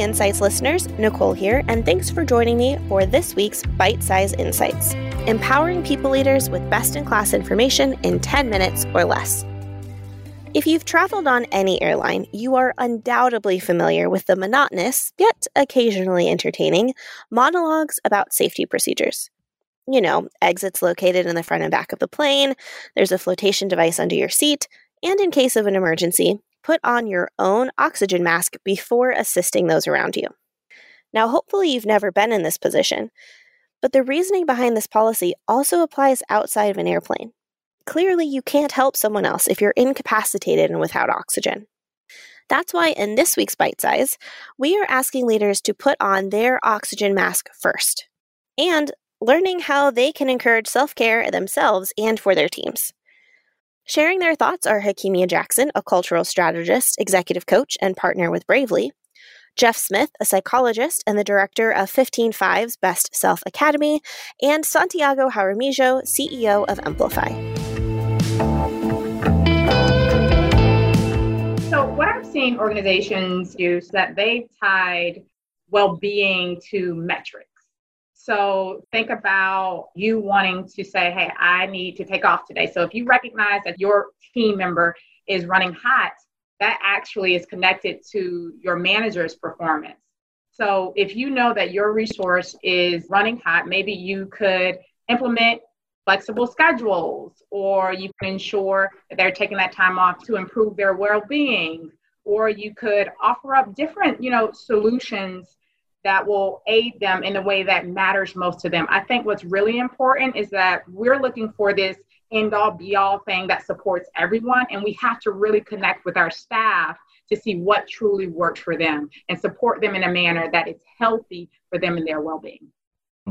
Insights listeners, Nicole here, and thanks for joining me for this week's Bite Size Insights, empowering people leaders with best in class information in 10 minutes or less. If you've traveled on any airline, you are undoubtedly familiar with the monotonous, yet occasionally entertaining, monologues about safety procedures. You know, exits located in the front and back of the plane, there's a flotation device under your seat, and in case of an emergency, put on your own oxygen mask before assisting those around you. Now, hopefully, you've never been in this position, but the reasoning behind this policy also applies outside of an airplane. Clearly, you can't help someone else if you're incapacitated and without oxygen. That's why in this week's Bite Size, we are asking leaders to put on their oxygen mask first and learning how they can encourage self care themselves and for their teams. Sharing their thoughts are Hakimia Jackson, a cultural strategist, executive coach, and partner with Bravely, Jeff Smith, a psychologist and the director of 15Five's Best Self Academy, and Santiago Jaramillo, CEO of Emplify. So, what I'm seeing organizations do is that they've tied well being to metrics. So think about you wanting to say, hey, I need to take off today. So if you recognize that your team member is running hot, that actually is connected to your manager's performance. So if you know that your resource is running hot, maybe you could implement flexible schedules or you can ensure that they're taking that time off to improve their well-being or you could offer up different you know solutions that will aid them in the way that matters most to them. I think what's really important is that we're looking for this end all be all thing that supports everyone, and we have to really connect with our staff to see what truly works for them and support them in a manner that is healthy for them and their well being.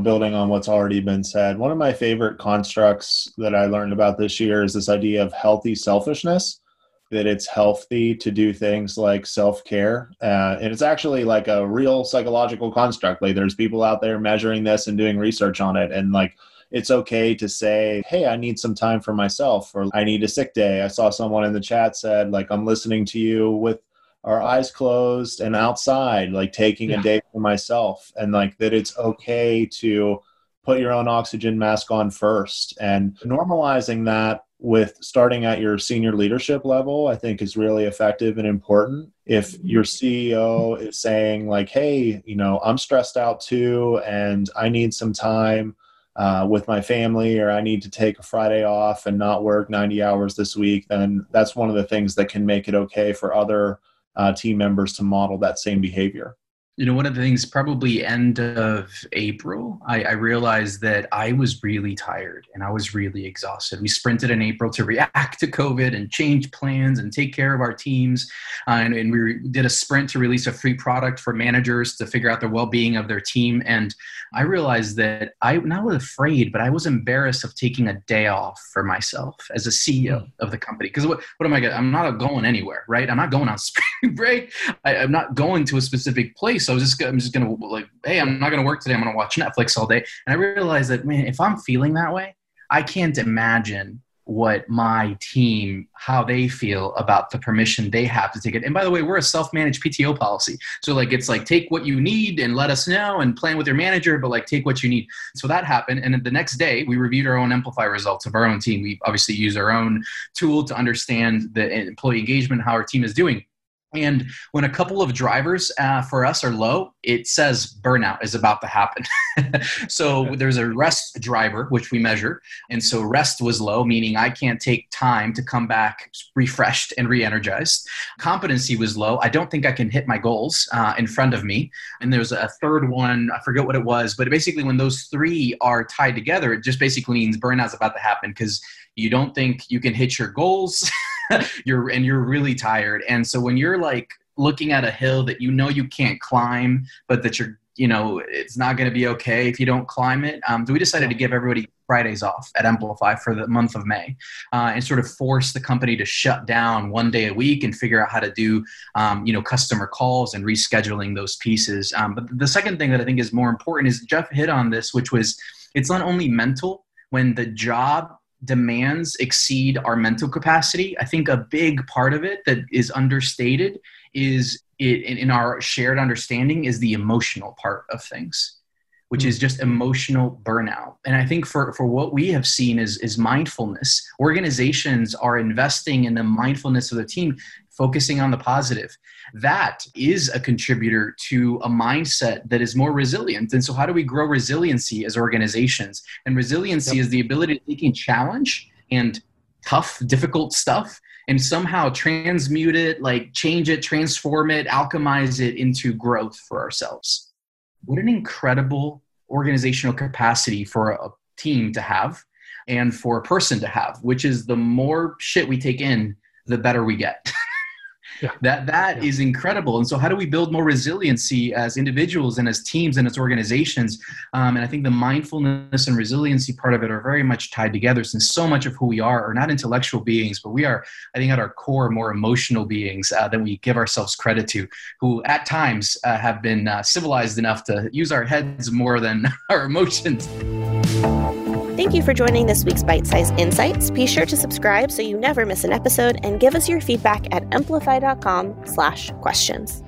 Building on what's already been said, one of my favorite constructs that I learned about this year is this idea of healthy selfishness that it's healthy to do things like self-care uh, and it's actually like a real psychological construct like there's people out there measuring this and doing research on it and like it's okay to say hey i need some time for myself or i need a sick day i saw someone in the chat said like i'm listening to you with our eyes closed and outside like taking yeah. a day for myself and like that it's okay to put your own oxygen mask on first and normalizing that with starting at your senior leadership level, I think is really effective and important. If your CEO is saying, like, hey, you know, I'm stressed out too, and I need some time uh, with my family, or I need to take a Friday off and not work 90 hours this week, then that's one of the things that can make it okay for other uh, team members to model that same behavior you know, one of the things probably end of April, I, I, realized that I was really tired and I was really exhausted. We sprinted in April to react to COVID and change plans and take care of our teams. Uh, and, and, we did a sprint to release a free product for managers to figure out the well being of their team. And I realized that I not was afraid, but I was embarrassed of taking a day off for myself as a CEO mm. of the company. Because what, what am I going I'm not going anywhere, right? I'm not going on spring break. I, I'm not going to a specific place. I was just I'm just gonna like, hey, I'm not gonna work today. I'm gonna watch Netflix all day. And I realized that man, if I'm feeling that way, I can't imagine what my team how they feel about the permission they have to take it. And by the way we're a self-managed pto policy. So like it's like take what you need and let us know and plan with your manager but like take what you need. So that happened. And the next day we reviewed our own emplify results of our own team. We obviously use our own tool to understand the employee engagement how our team is doing and when a couple of drivers uh, for us are low, it says burnout is about to happen. so there's a rest driver, which we measure. And so rest was low, meaning I can't take time to come back refreshed and re energized. Competency was low. I don't think I can hit my goals uh, in front of me. And there's a third one, I forget what it was, but basically, when those three are tied together, it just basically means burnout's about to happen because you don't think you can hit your goals. you're and you're really tired. And so when you're like looking at a hill that you know you can't climb, but that you're you know it's not going to be okay if you don't climb it. Um, so we decided to give everybody Fridays off at Emplify for the month of May, uh, and sort of force the company to shut down one day a week and figure out how to do, um, you know, customer calls and rescheduling those pieces. Um, but the second thing that I think is more important is Jeff hit on this, which was it's not only mental when the job demands exceed our mental capacity. I think a big part of it that is understated is it, in our shared understanding is the emotional part of things which is mm. just emotional burnout. And I think for, for what we have seen is, is mindfulness. Organizations are investing in the mindfulness of the team, focusing on the positive. That is a contributor to a mindset that is more resilient. And so, how do we grow resiliency as organizations? And resiliency yep. is the ability to take in challenge and tough, difficult stuff and somehow transmute it, like change it, transform it, alchemize it into growth for ourselves what an incredible organizational capacity for a team to have and for a person to have, which is the more shit we take in, the better we get. Yeah. That that yeah. is incredible. And so, how do we build more resiliency as individuals and as teams and as organizations? Um, and I think the mindfulness and resiliency part of it are very much tied together, since so much of who we are are not intellectual beings, but we are, I think, at our core, more emotional beings uh, than we give ourselves credit to. Who at times uh, have been uh, civilized enough to use our heads more than our emotions. Thank you for joining this week's Bite Size Insights. Be sure to subscribe so you never miss an episode and give us your feedback at emplify.com slash questions.